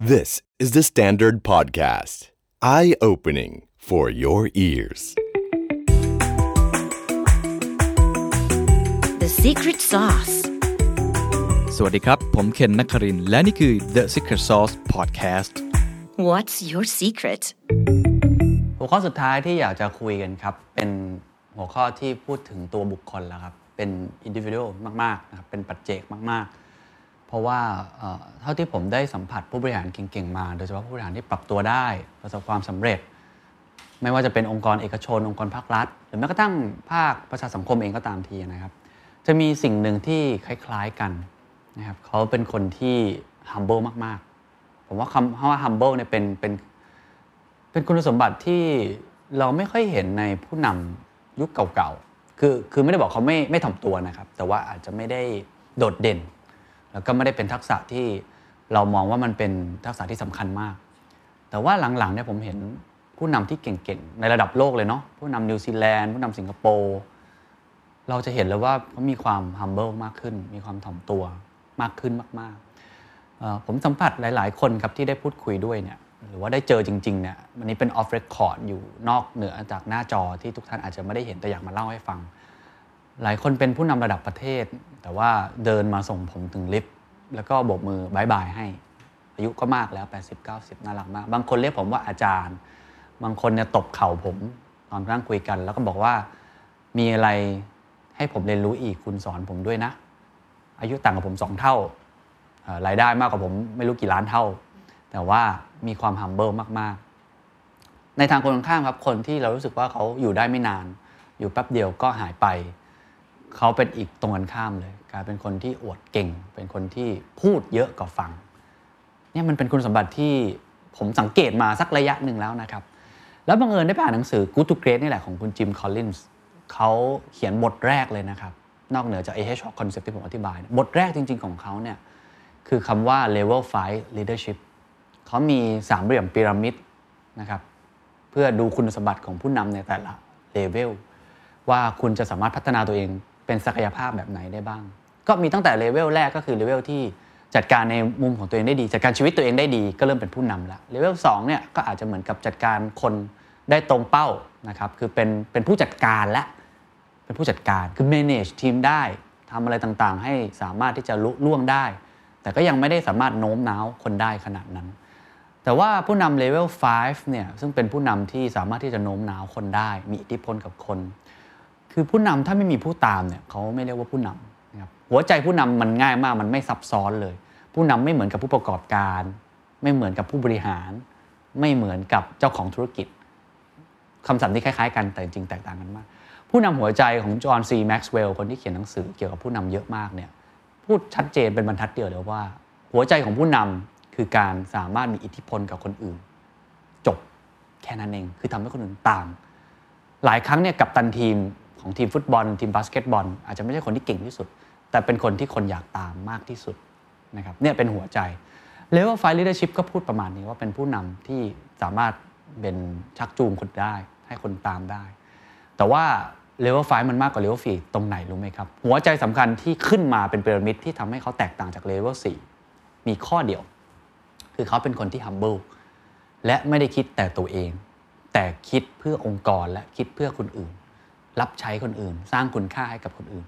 This is the Standard Podcast. Eye opening for your ears. The secret sauce. สวัสดีครับ ผมเคนนักครินทร์และนี่คือ The Secret Sauce Podcast What's your secret? หัวข้อสุดท้ายที่อยากจะคุยกันครับ เป็นหัวข้อที่พูดถึงตัวบุคคลแล้วครับ เป็นอินดิวิ a l มาก ๆ นะครับ เป็นปัจเจกมาก ๆ เพราะว่าเท่าที่ผมได้สัมผัสผู้บริหารเก่งๆมา โดยเฉพาะผู้บริหารที่ปรับตัวได้ประสบความสำเร็จ ไม่ว่าจะเป็นองค์กรเอกชน องค์กรภาครัฐ หรือแม้กระทั่งภาคประชาสังคมเองก็ตามทีนะครับ จะมีสิ่งหนึ่งที่คล้ายๆกันนะครับเขาเป็นคนที่ humble มากๆ ผมว่าคำว่า humble เนี่ยเป็นเป็นเป็นคุณสมบัติที่เราไม่ค่อยเห็นในผู้นำยุคเก่าๆ คือคือไม่ได้บอกเขาไม่ไม่ถ่อมตัวนะครับ แต่ว่าอาจจะไม่ได้โดดเด่น แล้วก็ไม่ได้เป็นทักษะที่เรามองว่ามันเป็นทักษะที่สำคัญมาก แต่ว่าหลังๆเนี่ยผมเห็นผู้นำที่เก่งๆ ในระดับโลกเลยเนาะผู้นำนิวซีแลนด์ผู้นำสิงคโปร์เราจะเห็นเลยว่าเขามีความ humble มากขึ้น มีความถ่อมตัวมากขึ้นมากๆ ผมสัมผัสหลายๆ คนครับที่ได้พูดคุยด้วยเนี่ยหรือว่าได้เจอจริงๆเนี่ยวันนี้เป็น off record อยู่นอกเหนือจากหน้าจอที่ทุกท่านอาจจะไม่ได้เห็นแต่อยากมาเล่าให้ฟัง หลายคนเป็นผู้นำระดับประเทศ แต่ว่าเดินมาส่งผมถึงลิฟต์แล้วก็โบกมือบายบายให้ อายุก็มากแล้ว 80 90 น่ารักมาก บางคนเรียกผมว่าอาจารย์ บางคนเนี่ยตบเข่าผมตอนนั่งคุยกัน แล้วก็บอกว่ามีอะไรให้ผมเรียนรู้อีกคุณสอนผมด้วยนะ อายุต่างกับผมสองเท่ารายได้มากกว่าผมไม่รู้กี่ล้านเท่า แต่ว่ามีความ humble มาก ๆ ในทางคนข้างครับคนที่เรารู้สึกว่าเขาอยู่ได้ไม่นาน อยู่แป๊บเดียวก็หายไป เขาเป็นอีกตรงกันข้ามเลยกลายเป็นคนที่อวดเก่ง เป็นคนที่พูดเยอะกว่าฟังเนี่ยมันเป็นคุณสมบัติที่ผมสังเกตมาสักระยะหนึ่งแล้วนะครับ แล้วบังเอิญได้ไปอ่านหนังสือ Good to Great นี่แหละของคุณจิมคอลลินส์เขาเขียนบทแรกเลยนะครับ นอกเหนือจาก Hedgehog concept ที่ผมอธิบายเนี่ยบทแรกจริง ๆ ของเขาเนี่ยคือคำว่า level 5 leadership เขามีสามเหลี่ยมพีระมิดนะครับเพื่อดูคุณสมบัติของผู้นำในแต่ละเลเวลว่าคุณจะสามารถพัฒนาตัวเอง เป็นศักยภาพแบบไหนได้บ้าง ก็มีตั้งแต่เลเวลแรกก็คือเลเวลที่จัดการในมุมของตัวเองได้ดี จัดการชีวิตตัวเองได้ดี ก็เริ่มเป็นผู้นำละเลเวลสองเนี่ยก็อาจจะเหมือนกับจัดการคนได้ตรงเป้านะครับคือเป็นเป็นผู้จัดการและเป็นผู้จัดการคือ manage ทีมได้ทำอะไรต่างๆ ให้สามารถที่จะลุล่วงได้ แต่ก็ยังไม่ได้สามารถโน้มน้าวคนได้ขนาดนั้น แต่ว่าผู้นำเลเวล5เนี่ยซึ่งเป็นผู้นำที่สามารถที่จะโน้มน้าวคนได้ มีอิทธิพลกับคน คือผู้นำถ้าไม่มีผู้ตามเนี่ยเขาไม่เรียกว่าผู้นำนะครับหัวใจผู้นำมันง่ายมากมันไม่ซับซ้อนเลย ผู้นำไม่เหมือนกับผู้ประกอบการ ไม่เหมือนกับผู้บริหาร ไม่เหมือนกับเจ้าของธุรกิจคำศัพท์ที่คล้ายๆกันแต่จริงแตกต่างกันมาก ผู้นำหัวใจของจอห์นซีแม็กซ์เวลล์คนที่เขียนหนังสือเกี่ยวกับผู้นำเยอะมากเนี่ยพูดชัดเจนเป็นบรรทัดเดียวเลยว่า หัวใจของผู้นำคือการสามารถมีอิทธิพลกับคนอื่น จบแค่นั้นเองคือทำให้คนอื่นตาม หลายครั้งเนี่ยกัปตันทีม ของทีมฟุตบอล ทีมบาสเกตบอล อาจจะไม่ใช่คนที่เก่งที่สุด แต่เป็นคนที่คนอยากตามมากที่สุดนะครับเนี่ยเป็นหัวใจ level five leadership ก็พูดประมาณนี้ว่าเป็นผู้นำที่สามารถเป็นชักจูงคนได้ ให้คนตามได้ แต่ว่า level five มันมากกว่า level four ตรงไหนรู้ไหมครับ หัวใจสำคัญที่ขึ้นมาเป็นพีระมิดที่ทำให้เขาแตกต่างจากเลเวล4มีข้อเดียว คือเขาเป็นคนที่ humble และไม่ได้คิดแต่ตัวเอง แต่คิดเพื่อองค์กรและคิดเพื่อคนอื่น รับใช้คนอื่น สร้างคุณค่าให้กับคนอื่น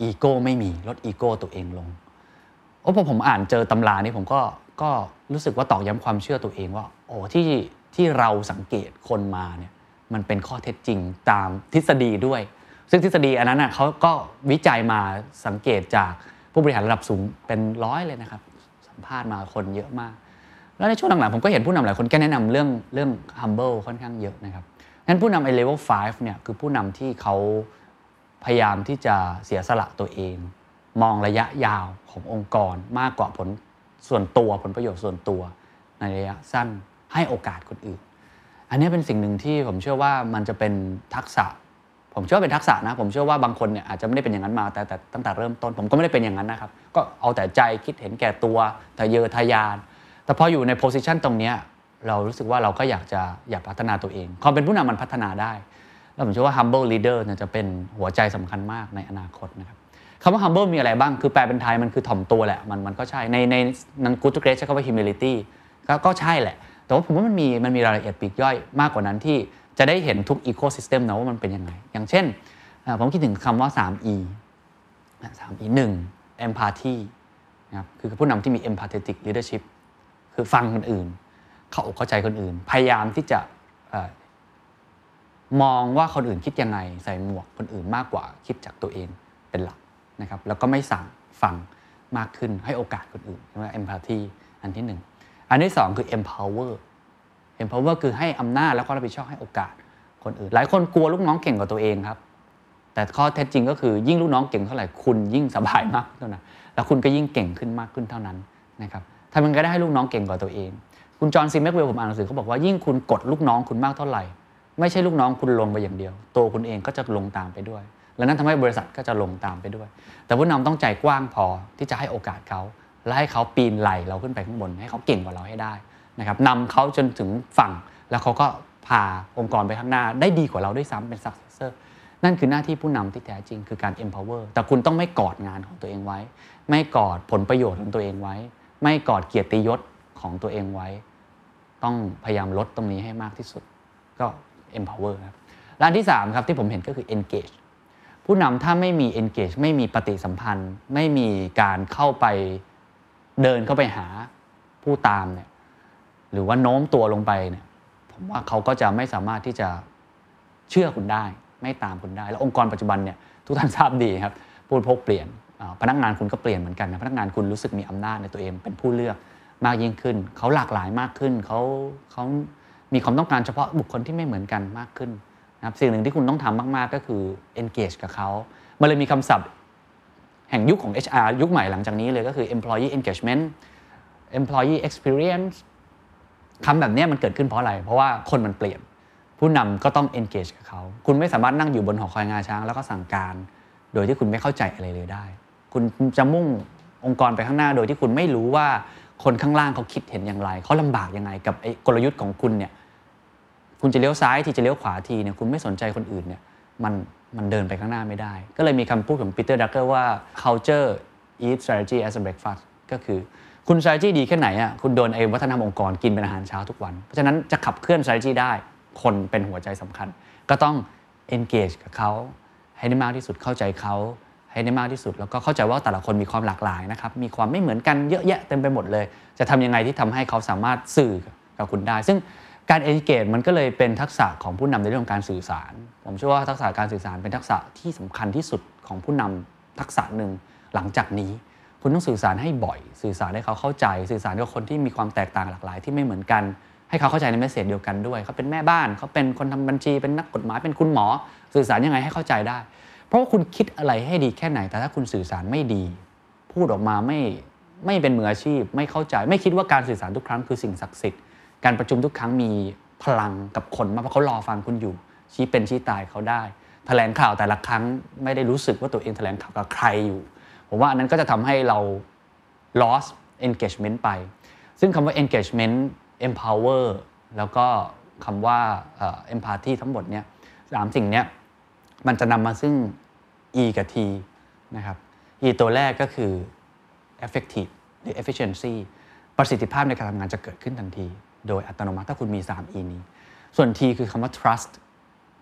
อีโก้ไม่มีลดอีโก้ตัวเองลงโอ้พอผมอ่านเจอตำรานี้ผมก็ก็รู้สึกว่าตอกย้ำความเชื่อตัวเองว่าโอ้ที่ที่เราสังเกตคนมาเนี่ยมันเป็นข้อเท็จจริงตามทฤษฎีด้วย ซึ่งทฤษฎีอันนั้นน่ะเขาก็วิจัยมาสังเกตจากผู้บริหารระดับสูงเป็นร้อยเลยนะครับ สัมภาษณ์มาคนเยอะมาก แล้วในช่วงหลังๆผมก็เห็นผู้นำหลายคนก็แนะนำเรื่องเรื่อง humble ค่อนข้างเยอะนะครับ งั้นผู้นำไอ้ level 5เนี่ยคือผู้นำที่เขาพยายามที่จะเสียสละตัวเอง มองระยะยาวขององค์กรมากกว่าผลส่วนตัวผลประโยชน์ส่วนตัวในระยะสั้นให้โอกาสคนอื่น อันนี้เป็นสิ่งหนึ่งที่ผมเชื่อว่ามันจะเป็นทักษะ ผมเชื่อว่าเป็นทักษะนะ ผมเชื่อว่าบางคนเนี่ยอาจจะไม่ได้เป็นอย่างนั้นมาแต่แต่ตั้งแต่เริ่มต้น ผมก็ไม่ได้เป็นอย่างนั้นนะครับ ก็เอาแต่ใจคิดเห็นแก่ตัวทะเยอทะยาน แต่พออยู่ในโพสิชันตรงนี้ เรารู้สึกว่าเราก็อยากจะอยากพัฒนาตัวเอง ความเป็นผู้นำมันพัฒนาได้ แล้วผมเชื่อว่า humble leader เนี่ยจะเป็นหัวใจสำคัญมากในอนาคตนะครับคำว่า humble มีอะไรบ้าง คือแปลเป็นไทยมันคือถ่อมตัวแหละ มันมันก็ใช่ ในในนัน good to great ใช้คำว่า humility ก็ก็ใช่แหละ แต่ว่าผมว่ามันมีมันมีรายละเอียดปีกย่อยมากกว่านั้นที่จะได้เห็นทุก ecosystem นะว่ามันเป็นยังไง อย่างเช่น ผมคิดถึงคำว่า 3E 3E 1 empathy นะครับคือผู้นำที่มี empathetic leadership คือฟังคนอื่น เข้าอกเข้าใจคนอื่น พยายามที่จะมองว่าคนอื่นคิดยังไง ใส่หมวกคนอื่นมากกว่าคิดจากตัวเองเป็นหลักนะครับแล้วก็ไม่สั่งฟังมากขึ้นให้โอกาสคนอื่นเรียกว่า empathy อันที่หนึ่งอันที่สองคือ empower empower คือให้อำนาจและความรับผิดชอบให้โอกาสคนอื่น หลายคนกลัวลูกน้องเก่งกว่าตัวเองครับ แต่ข้อเท็จจริงก็คือยิ่งลูกน้องเก่งเท่าไหร่คุณยิ่งสบายมากเท่านั้นแล้วคุณก็ยิ่งเก่งขึ้นมากขึ้นเท่านั้นนะครับทำยังไงก็ได้ให้ลูกน้องเก่งกว่าตัวเอง คุณจอห์นซีแม็กเวลผมอ่านหนังสือเขาบอกว่ายิ่งคุณกดลูกน้องคุณมากเท่าไหร่ ไม่ใช่ลูกน้องคุณลงไปอย่างเดียว ตัวคุณเองก็จะลงตามไปด้วย และนั่นทำให้บริษัทก็จะลงตามไปด้วย แต่ผู้นำต้องใจกว้างพอที่จะให้โอกาสเขาและให้เขาปีนไหลเราขึ้นไปข้างบน ให้เขาเก่งกว่าเราให้ได้นะครับนำเขาจนถึงฝั่ง แล้วเขาก็พาองค์กรไปข้างหน้า ได้ดีกว่าเราด้วยซ้ำเป็น successor นั่นคือหน้าที่ผู้นำที่แท้จริงคือการ empower แต่คุณต้องไม่กอดงานของตัวเองไว้ ไม่กอดผลประโยชน์ของตัวเองไว้ ไม่กอดเกียรติยศของตัวเองไว้ ต้องพยายามลดตรงนี้ให้มากที่สุดก็ empower ครับร้านที่ 3 ครับที่ผมเห็นก็คือ engage ผู้นำถ้าไม่มี engage ไม่มีปฏิสัมพันธ์ ไม่มีการเข้าไปเดินเข้าไปหาผู้ตามเนี่ยหรือว่าโน้มตัวลงไปเนี่ยผมว่าเขาก็จะไม่สามารถที่จะเชื่อคุณได้ ไม่ตามคุณได้ แล้วองค์กรปัจจุบันเนี่ยทุกท่านทราบดีครับผู้พกเปลี่ยนพนักงานคุณก็เปลี่ยนเหมือนกันนะพนักงานคุณรู้สึกมีอำนาจในตัวเองเป็นผู้เลือก มากยิ่งขึ้น เขาหลากหลายมากขึ้นเขาเขามีความต้องการเฉพาะบุคคลที่ไม่เหมือนกันมากขึ้นนะครับสิ่งหนึ่งที่คุณต้องทำมาก ๆ ก็คือ engage กับเขามันเลยมีคำศัพท์แห่งยุคของ HR ยุคใหม่หลังจากนี้เลยก็คือ employee engagement employee experience คำแบบนี้มันเกิดขึ้นเพราะอะไร เพราะว่าคนมันเปลี่ยน ผู้นำก็ต้อง engage กับเขา คุณไม่สามารถนั่งอยู่บนหอคอยงาช้าง แล้วก็สั่งการ โดยที่คุณไม่เข้าใจอะไรเลยได้ คุณจะมุ่งองค์กรไปข้างหน้าโดยที่คุณไม่รู้ว่า คนข้างล่างเขาคิดเห็นอย่างไร เขาลำบากยังไงกับไอ้กลยุทธ์ของคุณเนี่ยคุณจะเลี้ยวซ้ายทีจะเลี้ยวขวาทีเนี่ยคุณไม่สนใจคนอื่นเนี่ยมันมันเดินไปข้างหน้าไม่ได้ ก็เลยมีคำพูดของปีเตอร์ ดรักเกอร์ว่า culture eat strategy as a breakfast ก็คือคุณ strategy ดีแค่ไหนอะคุณโดนไอ้วัฒนธรรมองค์กรกินเป็นอาหารเช้าทุกวัน เพราะฉะนั้นจะขับเคลื่อน strategy ได้คนเป็นหัวใจสำคัญ ก็ต้อง engage กับเขาให้ได้มากที่สุดเข้าใจเขา ให้ได้มากที่สุด แล้วก็เข้าใจว่าแต่ละคนมีความหลากหลายนะครับมีความไม่เหมือนกันเยอะแยะเต็มไปหมดเลย จะทำยังไงที่ทำให้เขาสามารถสื่อกับคุณได้ ซึ่งการ educate มันก็เลยเป็นทักษะของผู้นำในเรื่องการสื่อสาร ผมเชื่อว่าทักษะการสื่อสารเป็นทักษะที่สำคัญที่สุดของผู้นำทักษะหนึ่งหลังจากนี้ คุณต้องสื่อสารให้บ่อย สื่อสารให้เขาเข้าใจ สื่อสารกับคนที่มีความแตกต่างหลากหลายที่ไม่เหมือนกัน ให้เขาเข้าใจในเมสเซจเดียวกันด้วยเขาเป็นแม่บ้านเขาเป็นคนทำบัญชีเป็นนักกฎหมายเป็นคุณหมอ สื่อสารยังไงให้เข้าใจได้ เพราะว่าคุณคิดอะไรให้ดีแค่ไหน แต่ถ้าคุณสื่อสารไม่ดี พูดออกมาไม่ไม่เป็นมืออาชีพ ไม่เข้าใจ ไม่คิดว่าการสื่อสารทุกครั้งคือสิ่งศักดิ์สิทธิ์ การประชุมทุกครั้งมีพลังกับคนมากเพราะเขารอฟังคุณอยู่ ชี้เป็นชี้ตายเขาได้แถลงข่าวแต่ละครั้งไม่ได้รู้สึกว่าตัวเองแถลงข่าวกับใครอยู่ผมว่าอันนั้นก็จะทำให้เรา loss engagement ไป ซึ่งคำว่า engagement empower แล้วก็คำว่า empathy ทั้งหมดเนี่ยสามสิ่งเนี้ยมันจะนำมาซึ่ง e กับ t นะครับ e ตัวแรกก็คือ effective หรือ efficiency ประสิทธิภาพในการทำงานจะเกิดขึ้นทันที โดยอัตโนมัติถ้าคุณมี 3 e นี้ ส่วน t คือคำว่า trust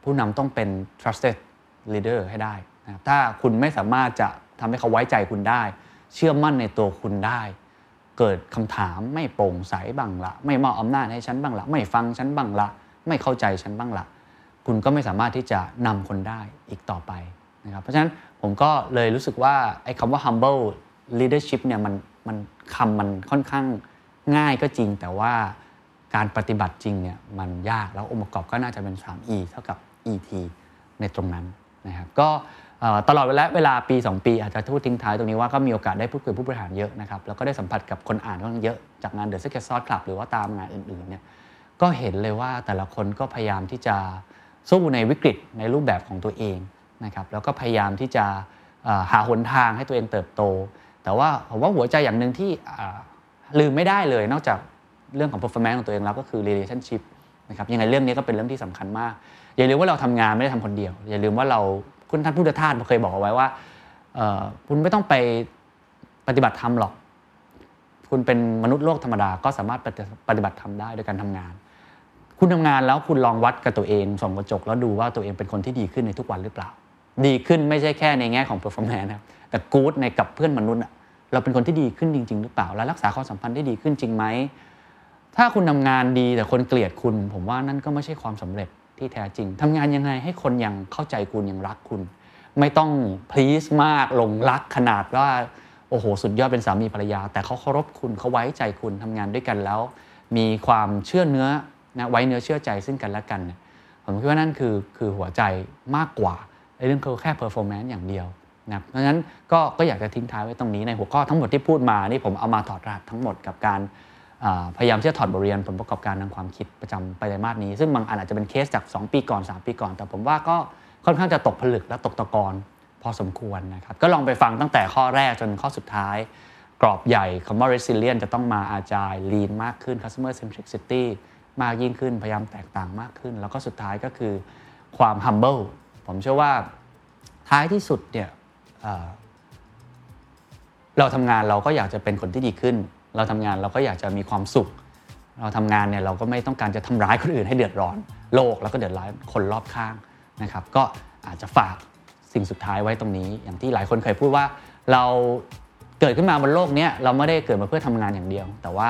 ผู้นำต้องเป็น trusted leader ให้ได้นะครับถ้าคุณไม่สามารถจะทำให้เขาไว้ใจคุณได้ เชื่อมั่นในตัวคุณได้ เกิดคำถามไม่โปร่งใสบ้างละไม่มอบอำนาจให้ฉันบ้างละไม่ฟังฉันบ้างละไม่เข้าใจฉันบ้างละคุณก็ไม่สามารถที่จะนำคนได้อีกต่อไป นะครับเพราะฉะนั้นผมก็เลยรู้สึกว่าไอ้คำว่า humble leadership เนี่ยมันมันคำมันค่อนข้างง่ายก็จริง แต่ว่าการปฏิบัติจริงเนี่ยมันยากแล้วองค์ประกอบก็น่าจะเป็น 3E เท่ากับ ET ในตรงนั้นนะครับก็ตลอดเวลาเวลาปี 2 ปี อาจจะพูดทิ้งท้ายตรงนี้ว่าก็มีโอกาสได้พูดคุยผู้บริหารเยอะนะครับแล้วก็ได้สัมผัสกับคนอ่านก็เยอะจากงาน The Secret Sauce Club หรือว่าตามงานอื่นๆเนี่ยก็เห็นเลยว่าแต่ละคนก็พยายามที่จะสู้ในวิกฤตในรูปแบบของตัวเอง นะครับแล้วก็พยายามที่จะหาหนทางให้ตัวเองเติบโต แต่ว่าผมว่าหัวใจอย่างหนึ่งที่ลืมไม่ได้เลย นอกจากเรื่องของ performance ของตัวเองแล้วก็คือ relationship นะครับยังไงเรื่องนี้ก็เป็นเรื่องที่สำคัญมาก อย่าลืมว่าเราทำงานไม่ได้ทำคนเดียว อย่าลืมว่าเราคุณท่านพุทธทาสเคยบอกเอาไว้ว่าคุณไม่ต้องไปปฏิบัติธรรมหรอก คุณเป็นมนุษย์โลกธรรมดาก็สามารถปฏิบัติธรรมได้โดยการทำงาน คุณทำงานแล้วคุณลองวัดกับตัวเองส่องกระจกแล้วดูว่าตัวเองเป็นคนที่ดีขึ้นในทุกวันหรือเปล่า ดีขึ้นไม่ใช่แค่ในแง่ของ performance นะครับแต่กู๊ดในกับเพื่อนมนุษย์เราเป็นคนที่ดีขึ้นจริง ๆ หรือเปล่า และรักษาความสัมพันธ์ได้ดีขึ้นจริงไหม ถ้าคุณทำงานดีแต่คนเกลียดคุณ ผมว่านั่นก็ไม่ใช่ความสำเร็จที่แท้จริงทำงานยังไงให้คนยังเข้าใจคุณยังรักคุณ ไม่ต้อง please มากหลงรักขนาดว่าโอ้โห สุดยอดเป็นสามีภรรยา แต่เขาเคารพคุณเขาไว้ใจคุณทำงานด้วยกันแล้ว มีความเชื่อเนื้อนะไว้เนื้อเชื่อใจซึ่งกันและกัน ผมคิดว่านั่นคือคือหัวใจมากกว่า เรื่องเขาแค่ performance อย่างเดียวนะครับเพราะฉะนั้นก็ก็อยากจะทิ้งท้ายไว้ตรงนี้ในหัวข้อทั้งหมดที่พูดมานี่ผมเอามาถอดรหัสทั้งหมดกับการพยายามที่จะถอดบทเรียนผลประกอบการทางความคิดประจำไตรมาสนี้ ซึ่งบางอันอาจจะเป็นเคสจาก 2 ปีก่อน 3 ปีก่อน แต่ผมว่าก็ค่อนข้างจะตกผลึกและตกตะกอนพอสมควรนะครับ ก็ลองไปฟังตั้งแต่ข้อแรกจนข้อสุดท้าย กรอบใหญ่คำว่า resilient จะต้องมาอาจาย lean มากขึ้น customer centricity มากยิ่งขึ้นพยายามแตกต่างมากขึ้น แล้วก็สุดท้ายก็คือความ humble ผมเชื่อว่าท้ายที่สุดเนี่ยเเราทำงานเราก็อยากจะเป็นคนที่ดีขึ้น เราทำงานเราก็อยากจะมีความสุข เราทำงานเนี่ยเราก็ไม่ต้องการจะทำร้ายคนอื่นให้เดือดร้อน โลกแล้วก็เดือดร้อนคนรอบข้างนะครับ ก็อาจจะฝากสิ่งสุดท้ายไว้ตรงนี้ อย่างที่หลายคนเคยพูดว่าเราเกิดขึ้นมาบนโลกเนี้ยเราไม่ได้เกิดมาเพื่อทำงานอย่างเดียว แต่ว่า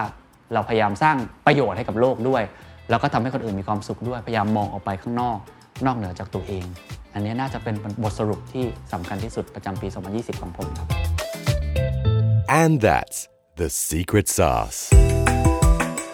เราพยายามสร้างประโยชน์ให้กับโลกด้วย แล้วก็ทำให้คนอื่นมีความสุขด้วยพยายามมองออกไปข้างนอก นอกเหนือจากตัวเอง อันนี้น่าจะเป็นบทสรุปที่สำคัญที่สุดประจำปี 2020 ของผมครับ And that's the secret sauce.